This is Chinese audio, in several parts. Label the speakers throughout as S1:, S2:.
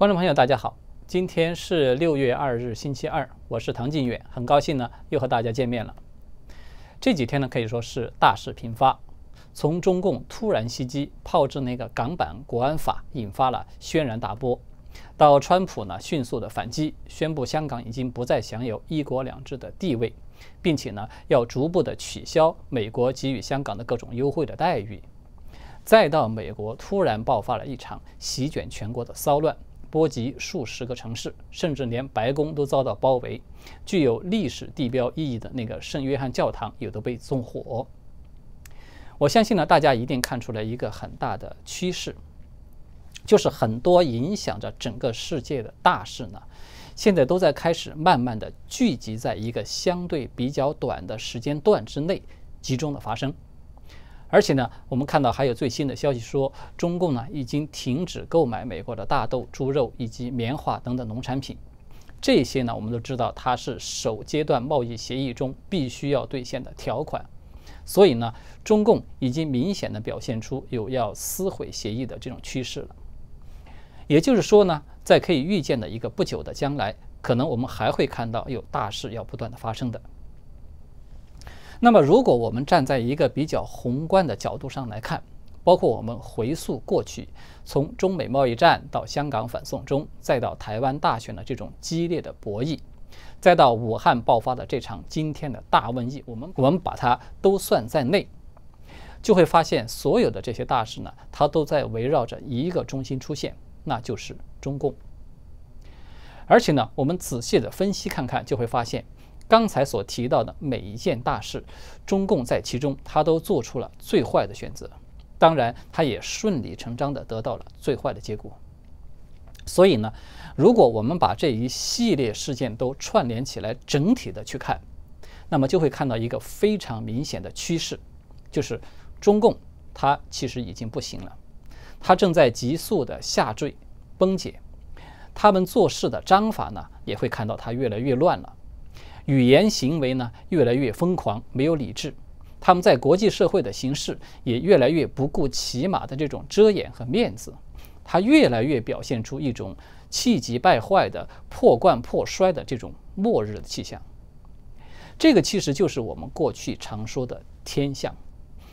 S1: 观众朋友，大家好，今天是六月二日，星期二，我是唐晋远，很高兴呢又和大家见面了。这几天呢可以说是大事频发，从中共突然袭击炮制那个港版国安法，引发了轩然大波，到川普呢迅速的反击，宣布香港已经不再享有一国两制的地位，并且呢要逐步的取消美国给予香港的各种优惠的待遇，再到美国突然爆发了一场席卷全国的骚乱。波及数十个城市，甚至连白宫都遭到包围。具有历史地标意义的那个圣约翰教堂也都被纵火。我相信呢，大家一定看出来一个很大的趋势，就是很多影响着整个世界的大事呢，现在都在开始慢慢的聚集在一个相对比较短的时间段之内集中的发生。而且呢，我们看到还有最新的消息说，中共呢已经停止购买美国的大豆、猪肉以及棉花等等农产品。这些呢，我们都知道它是首阶段贸易协议中必须要兑现的条款。所以呢，中共已经明显的表现出有要撕毁协议的这种趋势了。也就是说呢，在可以预见的一个不久的将来，可能我们还会看到有大事要不断的发生的。那么，如果我们站在一个比较宏观的角度上来看，包括我们回溯过去，从中美贸易战到香港反送中，再到台湾大选的这种激烈的博弈，再到武汉爆发的这场今天的大瘟疫，我们我们把它都算在内，就会发现所有的这些大事呢，它都在围绕着一个中心出现，那就是中共。而且呢，我们仔细的分析看看，就会发现。刚才所提到的每一件大事，中共在其中，他都做出了最坏的选择，当然，他也顺理成章地得到了最坏的结果。所以呢，如果我们把这一系列事件都串联起来，整体的去看，那么就会看到一个非常明显的趋势，就是中共它其实已经不行了，它正在急速的下坠、崩解，他们做事的章法呢，也会看到它越来越乱了。语言行为呢越来越疯狂，没有理智。他们在国际社会的形式也越来越不顾起码的这种遮掩和面子。他越来越表现出一种气急败坏的破罐破摔的这种末日的气象。这个其实就是我们过去常说的天象，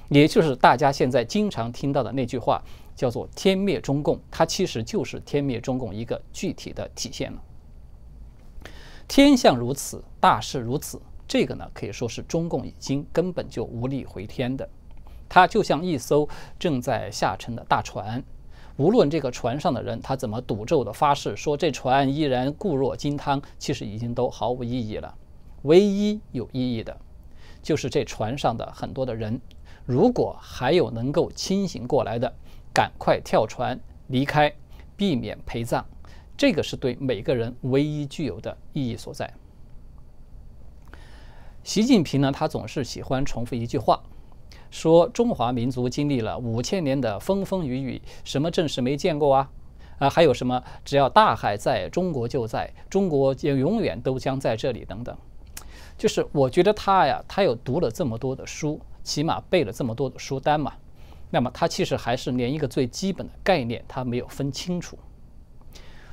S1: 也就是大家现在经常听到的那句话，叫做“天灭中共”。它其实就是天灭中共一个具体的体现了。天象如此，大势如此，这个呢可以说是中共已经根本就无力回天的。它就像一艘正在下沉的大船，无论这个船上的人他怎么赌咒的发誓说这船依然固若金汤，其实已经都毫无意义了。唯一有意义的，就是这船上的很多的人，如果还有能够清醒过来的，赶快跳船离开，避免陪葬。这个是对每个人唯一具有的意义所在。习近平呢，他总是喜欢重复一句话，说中华民族经历了五千年的风风雨雨，什么阵势没见过啊？啊，还有什么只要大海在，中国就在，中国就永远都将在这里等等。就是我觉得他呀，他有读了这么多的书，起码背了这么多的书单嘛，那么他其实还是连一个最基本的概念他没有分清楚。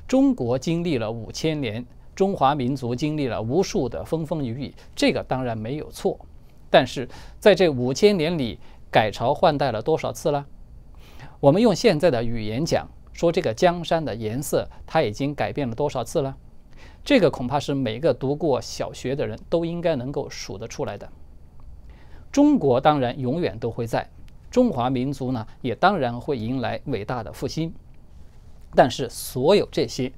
S1: 中国经历了五千年，中华民族经历了无数的风风雨雨，这个当然没有错。但是在这五千年里，改朝换代了多少次了？我们用现在的语言讲，说这个江山的颜色，它已经改变了多少次了？这个恐怕是每个读过小学的人都应该能够数得出来的。中国当然永远都会在，中华民族呢，也当然会迎来伟大的复兴。但是，所有这些，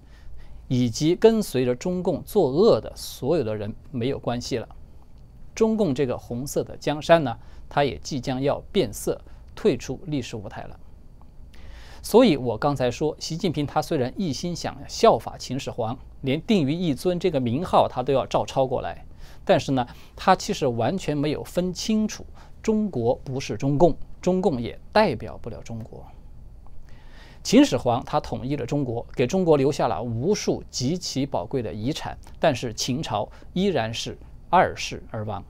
S1: 以及跟随着中共作恶的所有的人没有关系了。中共这个红色的江山呢，它也即将要变色，退出历史舞台了。所以我刚才说，习近平他虽然一心想效法秦始皇，连定于一尊这个名号他都要照抄过来，但是呢，他其实完全没有分清楚，中国不是中共，中共也代表不了中国。秦始皇他统一了中国，给中国留下了无数极其宝贵的遗产，但是秦朝依然是二世而亡。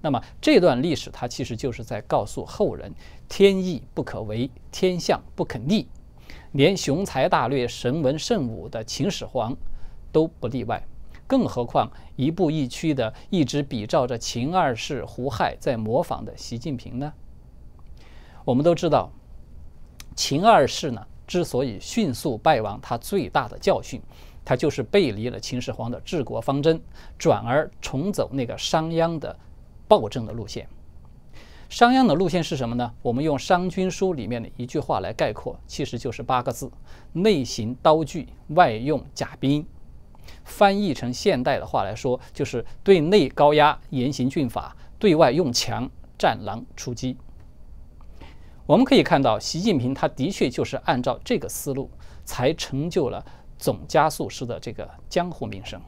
S1: 那么这段历史，它其实就是在告诉后人：天意不可违，天象不可逆。连雄才大略、神文圣武的秦始皇都不例外。更何况一步一趋的一直比照着秦二世胡亥在模仿的习近平呢？我们都知道，秦二世呢之所以迅速败亡，他最大的教训，他就是背离了秦始皇的治国方针，转而重走那个商鞅的暴政的路线。商鞅的路线是什么呢？我们用《商君书》里面的一句话来概括，其实就是八个字：内行刀具，外用甲兵。翻译成现代的话来说，就是对内高压，严刑峻法；对外用强，战狼出击。我们可以看到，习近平他的确就是按照这个思路，才成就了总加速师的这个江湖名声。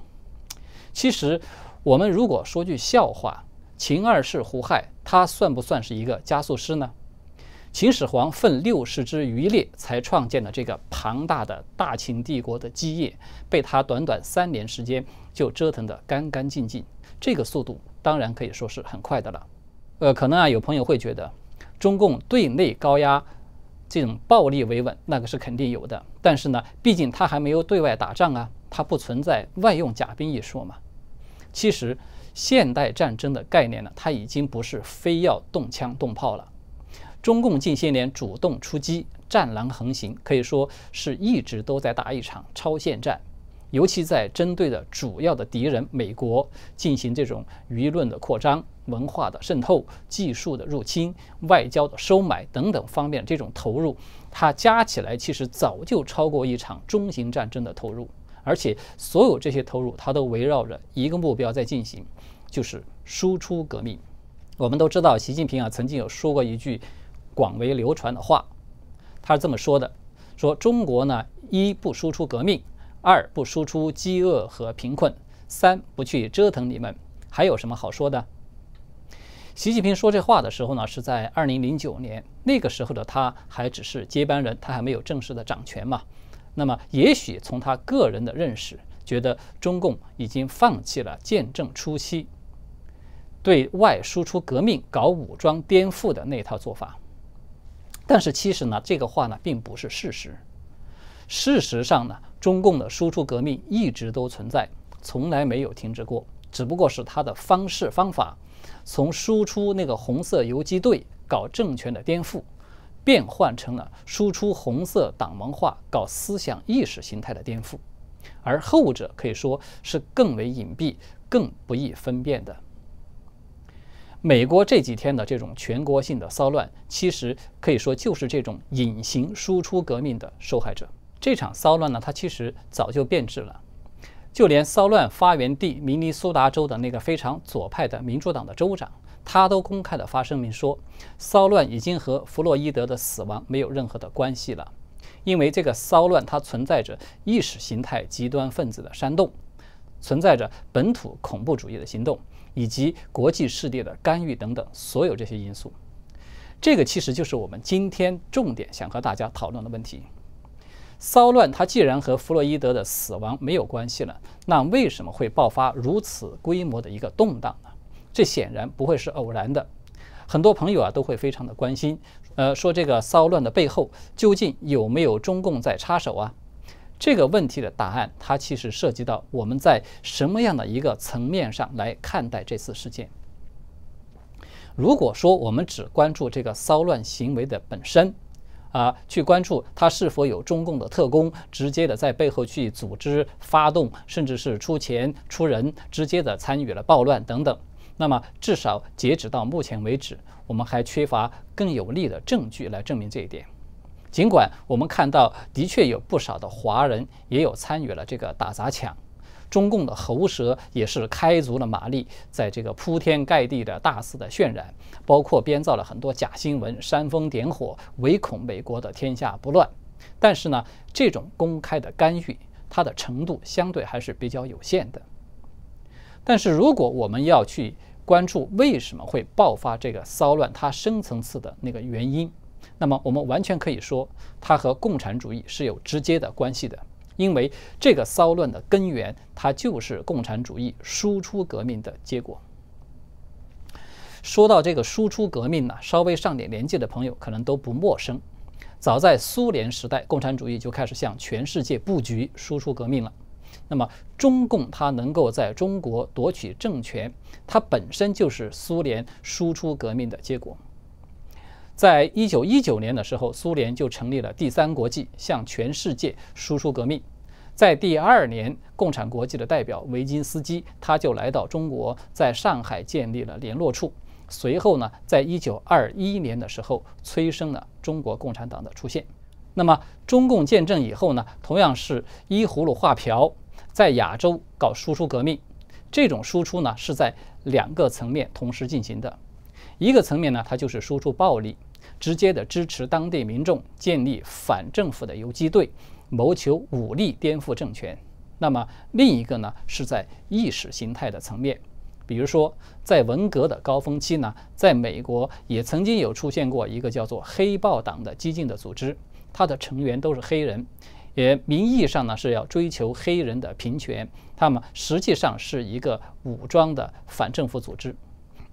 S1: 其实，我们如果说句笑话，秦二世胡亥，他算不算是一个加速师呢？秦始皇奋六世之余烈，才创建了这个庞大的大秦帝国的基业，被他短短三年时间就折腾得干干净净。这个速度当然可以说是很快的了。呃，可能啊，有朋友会觉得，中共对内高压，这种暴力维稳，那个是肯定有的。但是呢，毕竟他还没有对外打仗啊，他不存在外用甲兵一说嘛。其实。现代战争的概念呢，它已经不是非要动枪动炮了。中共近些年主动出击，战狼横行，可以说是一直都在打一场超限战。尤其在针对的主要的敌人美国进行这种舆论的扩张、文化的渗透、技术的入侵、外交的收买等等方面这种投入，它加起来其实早就超过一场中型战争的投入。而且所有这些投入，它都围绕着一个目标在进行，就是输出革命。我们都知道，习近平啊曾经有说过一句广为流传的话，他是这么说的：说中国呢，一不输出革命，二不输出饥饿和贫困，三不去折腾你们，还有什么好说的？习近平说这话的时候呢，是在二零零九年，那个时候的他还只是接班人，他还没有正式的掌权嘛。那么，也许从他个人的认识，觉得中共已经放弃了建政初期对外输出革命、搞武装颠覆的那套做法。但是，其实呢，这个话呢，并不是事实。事实上呢，中共的输出革命一直都存在，从来没有停止过，只不过是他的方式方法，从输出那个红色游击队搞政权的颠覆。变换成了输出红色党文化、搞思想意识形态的颠覆，而后者可以说是更为隐蔽、更不易分辨的。美国这几天的这种全国性的骚乱，其实可以说就是这种隐形输出革命的受害者。这场骚乱呢，它其实早就变质了，就连骚乱发源地明尼苏达州的那个非常左派的民主党的州长。他都公开的发声明说，骚乱已经和弗洛伊德的死亡没有任何的关系了，因为这个骚乱它存在着意识形态极端分子的煽动，存在着本土恐怖主义的行动，以及国际势力的干预等等所有这些因素。这个其实就是我们今天重点想和大家讨论的问题。骚乱它既然和弗洛伊德的死亡没有关系了，那为什么会爆发如此规模的一个动荡呢？这显然不会是偶然的，很多朋友啊都会非常的关心，呃，说这个骚乱的背后究竟有没有中共在插手啊？这个问题的答案，它其实涉及到我们在什么样的一个层面上来看待这次事件。如果说我们只关注这个骚乱行为的本身，啊，去关注他是否有中共的特工直接的在背后去组织、发动，甚至是出钱出人，直接的参与了暴乱等等。那么，至少截止到目前为止，我们还缺乏更有力的证据来证明这一点。尽管我们看到，的确有不少的华人也有参与了这个打砸抢，中共的喉舌也是开足了马力，在这个铺天盖地的大肆的渲染，包括编造了很多假新闻，煽风点火，唯恐美国的天下不乱。但是呢，这种公开的干预，它的程度相对还是比较有限的。但是如果我们要去，关注为什么会爆发这个骚乱，它深层次的那个原因，那么我们完全可以说，它和共产主义是有直接的关系的，因为这个骚乱的根源，它就是共产主义输出革命的结果。说到这个输出革命呢，稍微上点年纪的朋友可能都不陌生，早在苏联时代，共产主义就开始向全世界布局输出革命了。那么，中共它能够在中国夺取政权，它本身就是苏联输出革命的结果。在一九一九年的时候，苏联就成立了第三国际，向全世界输出革命。在第二年，共产国际的代表维金斯基他就来到中国，在上海建立了联络处。随后呢，在一九二一年的时候，催生了中国共产党的出现。那么，中共建政以后呢，同样是依葫芦画瓢，在亚洲搞输出革命。这种输出呢，是在两个层面同时进行的。一个层面呢，它就是输出暴力，直接的支持当地民众建立反政府的游击队，谋求武力颠覆政权。那么，另一个呢，是在意识形态的层面。比如说，在文革的高峰期呢，在美国也曾经有出现过一个叫做“黑豹党”的激进的组织，它的成员都是黑人，也名义上呢是要追求黑人的平权，他们实际上是一个武装的反政府组织。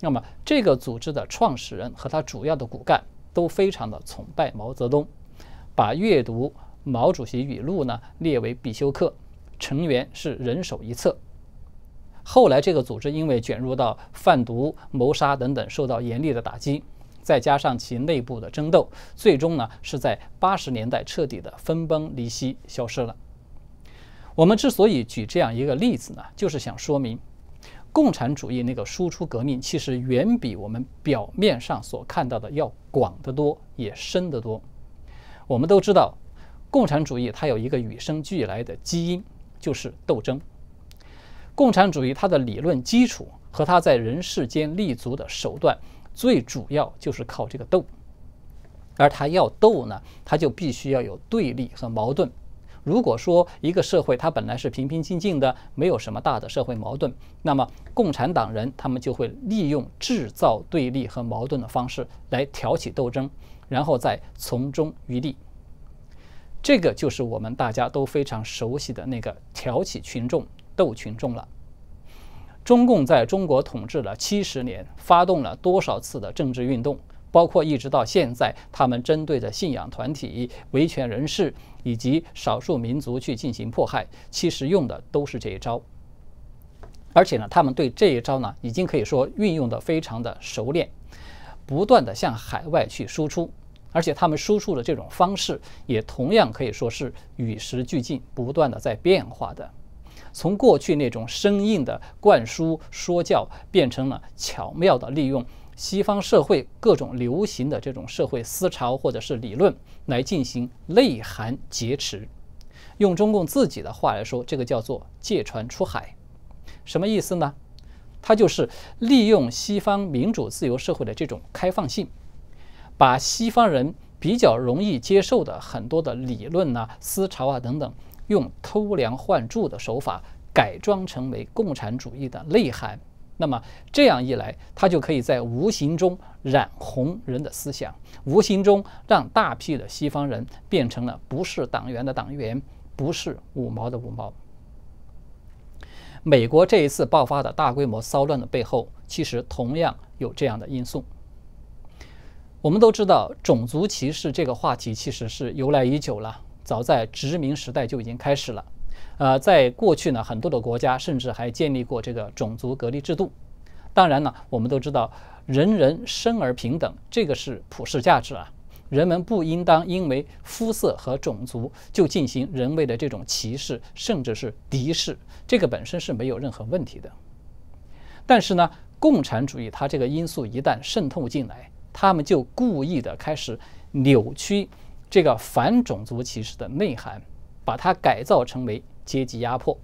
S1: 那么，这个组织的创始人和他主要的骨干都非常的崇拜毛泽东，把阅读毛主席语录呢列为必修课，成员是人手一册。后来，这个组织因为卷入到贩毒、谋杀等等，受到严厉的打击，再加上其内部的争斗，最终呢是在八十年代彻底的分崩离析，消失了。我们之所以举这样一个例子呢，就是想说明，共产主义那个输出革命，其实远比我们表面上所看到的要广得多，也深得多。我们都知道，共产主义它有一个与生俱来的基因，就是斗争。共产主义它的理论基础和它在人世间立足的手段，最主要就是靠这个斗。而它要斗呢，它就必须要有对立和矛盾。如果说一个社会它本来是平平静静的，没有什么大的社会矛盾，那么共产党人他们就会利用制造对立和矛盾的方式来挑起斗争，然后再从中渔利。这个就是我们大家都非常熟悉的那个挑起群众。斗群众了。中共在中国统治了七十年，发动了多少次的政治运动，包括一直到现在，他们针对着信仰团体、维权人士以及少数民族去进行迫害，其实用的都是这一招。而且呢，他们对这一招呢，已经可以说运用的非常的熟练，不断的向海外去输出，而且他们输出的这种方式，也同样可以说是与时俱进，不断的在变化的。从过去那种生硬的灌输说教，变成了巧妙的利用西方社会各种流行的这种社会思潮或者是理论来进行内涵劫持。用中共自己的话来说，这个叫做借船出海。什么意思呢？它就是利用西方民主自由社会的这种开放性，把西方人比较容易接受的很多的理论啊、思潮啊等等。用偷梁换柱的手法改装成为共产主义的内涵，那么这样一来，他就可以在无形中染红人的思想，无形中让大批的西方人变成了不是党员的党员，不是五毛的五毛。美国这一次爆发的大规模骚乱的背后，其实同样有这样的因素。我们都知道，种族歧视这个话题其实是由来已久了。早在殖民时代就已经开始了，呃，在过去呢，很多的国家甚至还建立过这个种族隔离制度。当然呢，我们都知道人人生而平等，这个是普世价值啊。人们不应当因为肤色和种族就进行人为的这种歧视，甚至是敌视，这个本身是没有任何问题的。但是呢，共产主义它这个因素一旦渗透进来，他们就故意的开始扭曲。这个反种族歧视的内涵，把它改造成为阶级压迫。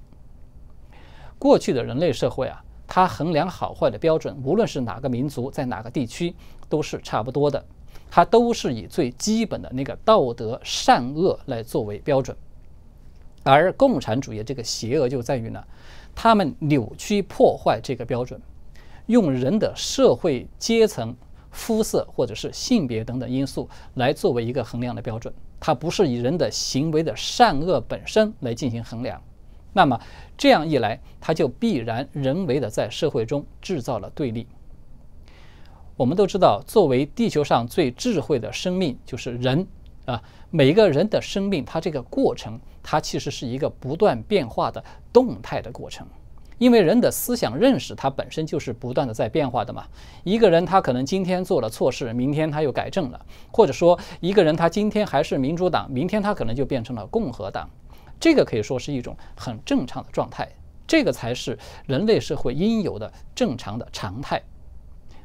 S1: 过去的人类社会啊，它衡量好坏的标准，无论是哪个民族在哪个地区，都是差不多的。它都是以最基本的那个道德善恶来作为标准。而共产主义这个邪恶就在于呢，他们扭曲破坏这个标准，用人的社会阶层。肤色或者是性别等等因素来作为一个衡量的标准，它不是以人的行为的善恶本身来进行衡量。那么这样一来，它就必然人为的在社会中制造了对立。我们都知道，作为地球上最智慧的生命就是人，啊，每个人的生命，它这个过程，它其实是一个不断变化的动态的过程。因为人的思想认识，它本身就是不断的在变化的嘛。一个人他可能今天做了错事，明天他又改正了；或者说一个人他今天还是民主党，明天他可能就变成了共和党。这个可以说是一种很正常的状态，这个才是人类社会应有的正常的常态。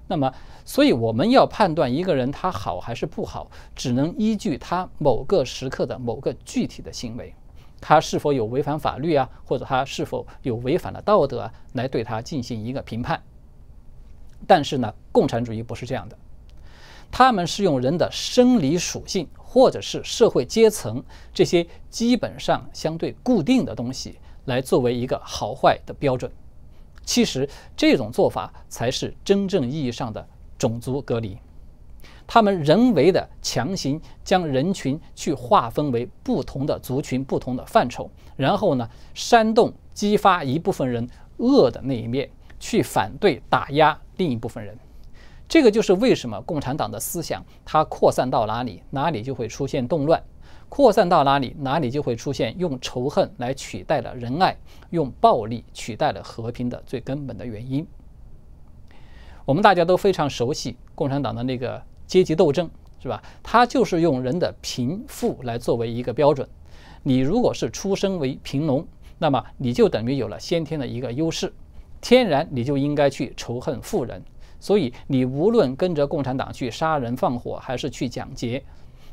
S1: 那么，所以我们要判断一个人他好还是不好，只能依据他某个时刻的某个具体的行为。他是否有违反法律啊，或者他是否有违反了道德啊，来对他进行一个评判。但是呢，共产主义不是这样的，他们是用人的生理属性或者是社会阶层这些基本上相对固定的东西来作为一个好坏的标准。其实这种做法才是真正意义上的种族隔离。他们人为的强行将人群去划分为不同的族群、不同的范畴，然后呢，煽动、激发一部分人恶的那一面，去反对、打压另一部分人。这个就是为什么共产党的思想它扩散到哪里，哪里就会出现动乱；扩散到哪里，哪里就会出现用仇恨来取代了仁爱，用暴力取代了和平的最根本的原因。我们大家都非常熟悉共产党的那个。阶级斗争是吧？它就是用人的贫富来作为一个标准。你如果是出生为贫农，那么你就等于有了先天的一个优势，天然你就应该去仇恨富人。所以你无论跟着共产党去杀人放火，还是去抢劫，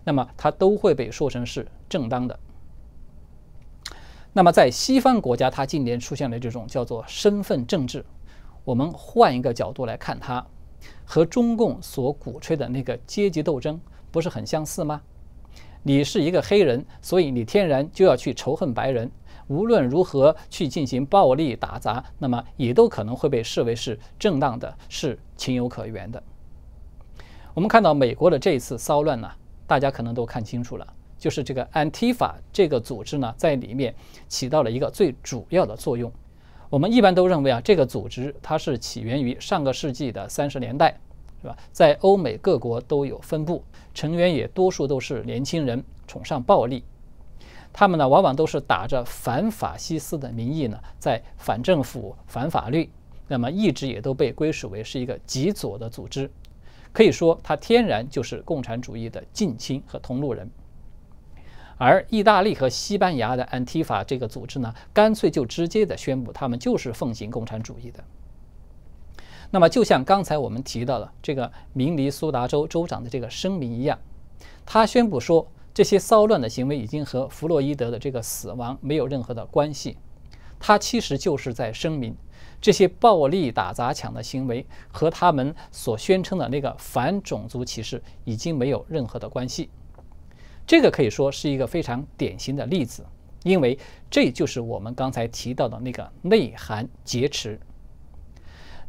S1: 那么它都会被说成是正当的。那么在西方国家，它近年出现了这种叫做身份政治。我们换一个角度来看它。和中共所鼓吹的那个阶级斗争不是很相似吗？你是一个黑人，所以你天然就要去仇恨白人，无论如何去进行暴力打砸，那么也都可能会被视为是正当的，是情有可原的。我们看到美国的这一次骚乱呢，大家可能都看清楚了，就是这个 Antifa 这个组织呢，在里面起到了一个最主要的作用。我们一般都认为啊，这个组织它是起源于上个世纪的三十年代，是吧？在欧美各国都有分布，成员也多数都是年轻人，崇尚暴力。他们呢，往往都是打着反法西斯的名义呢，在反政府、反法律。那么一直也都被归属为是一个极左的组织，可以说它天然就是共产主义的近亲和同路人。而意大利和西班牙的安提法这个组织呢，干脆就直接的宣布，他们就是奉行共产主义的。那么，就像刚才我们提到的这个明尼苏达州州长的这个声明一样，他宣布说，这些骚乱的行为已经和弗洛伊德的这个死亡没有任何的关系。他其实就是在声明，这些暴力打砸抢的行为和他们所宣称的那个反种族歧视已经没有任何的关系。这个可以说是一个非常典型的例子，因为这就是我们刚才提到的那个内涵劫持。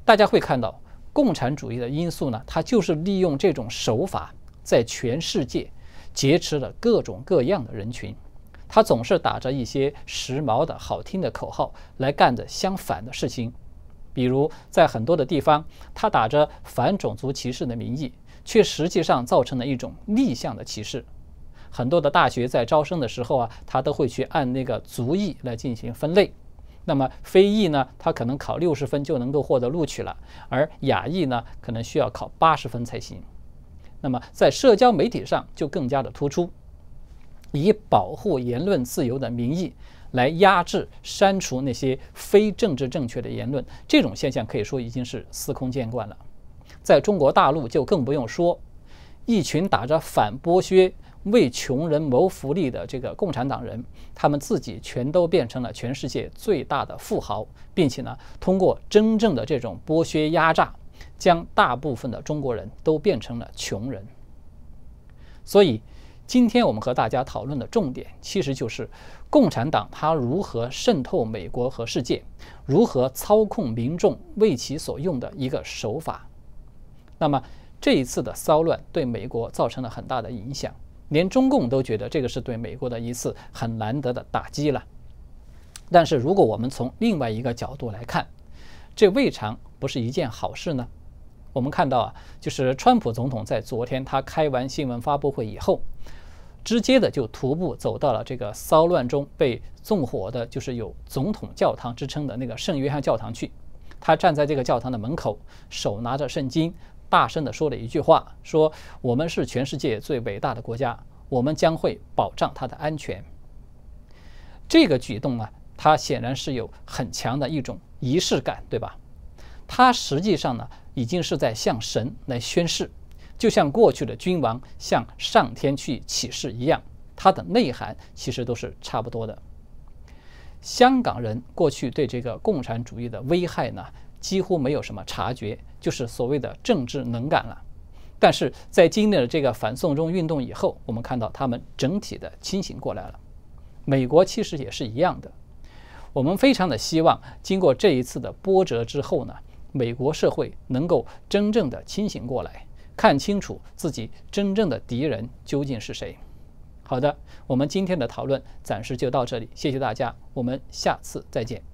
S1: 大家会看到，共产主义的因素呢，它就是利用这种手法，在全世界劫持了各种各样的人群。他总是打着一些时髦的好听的口号来干着相反的事情，比如在很多的地方，他打着反种族歧视的名义，却实际上造成了一种逆向的歧视。很多的大学在招生的时候啊，他都会去按那个族裔来进行分类。那么非裔呢，他可能考六十分就能够获得录取了，而亚裔呢，可能需要考八十分才行。那么在社交媒体上就更加的突出，以保护言论自由的名义来压制、删除那些非政治正确的言论。这种现象可以说已经是司空见惯了。在中国大陆就更不用说，一群打着反剥削。为穷人谋福利的这个共产党人，他们自己全都变成了全世界最大的富豪，并且呢，通过真正的这种剥削压榨，将大部分的中国人都变成了穷人。所以，今天我们和大家讨论的重点，其实就是共产党它如何渗透美国和世界，如何操控民众为其所用的一个手法。那么，这一次的骚乱对美国造成了很大的影响。连中共都觉得这个是对美国的一次很难得的打击了。但是如果我们从另外一个角度来看，这未尝不是一件好事呢？我们看到啊，就是川普总统在昨天他开完新闻发布会以后，直接的就徒步走到了这个骚乱中被纵火的，就是有总统教堂之称的那个圣约翰教堂去。他站在这个教堂的门口，手拿着圣经，大声地说了一句话：“说我们是全世界最伟大的国家，我们将会保障它的安全。”这个举动呢，它显然是有很强的一种仪式感，对吧？它实际上呢，已经是在向神来宣誓，就像过去的君王向上天去起誓一样，它的内涵其实都是差不多的。香港人过去对这个共产主义的危害呢，几乎没有什么察觉，就是所谓的政治能感了。但是在经历了这个反送中运动以后，我们看到他们整体的清醒过来了。美国其实也是一样的。我们非常的希望，经过这一次的波折之后呢，美国社会能够真正的清醒过来，看清楚自己真正的敌人究竟是谁。好的，我们今天的讨论暂时就到这里，谢谢大家，我们下次再见。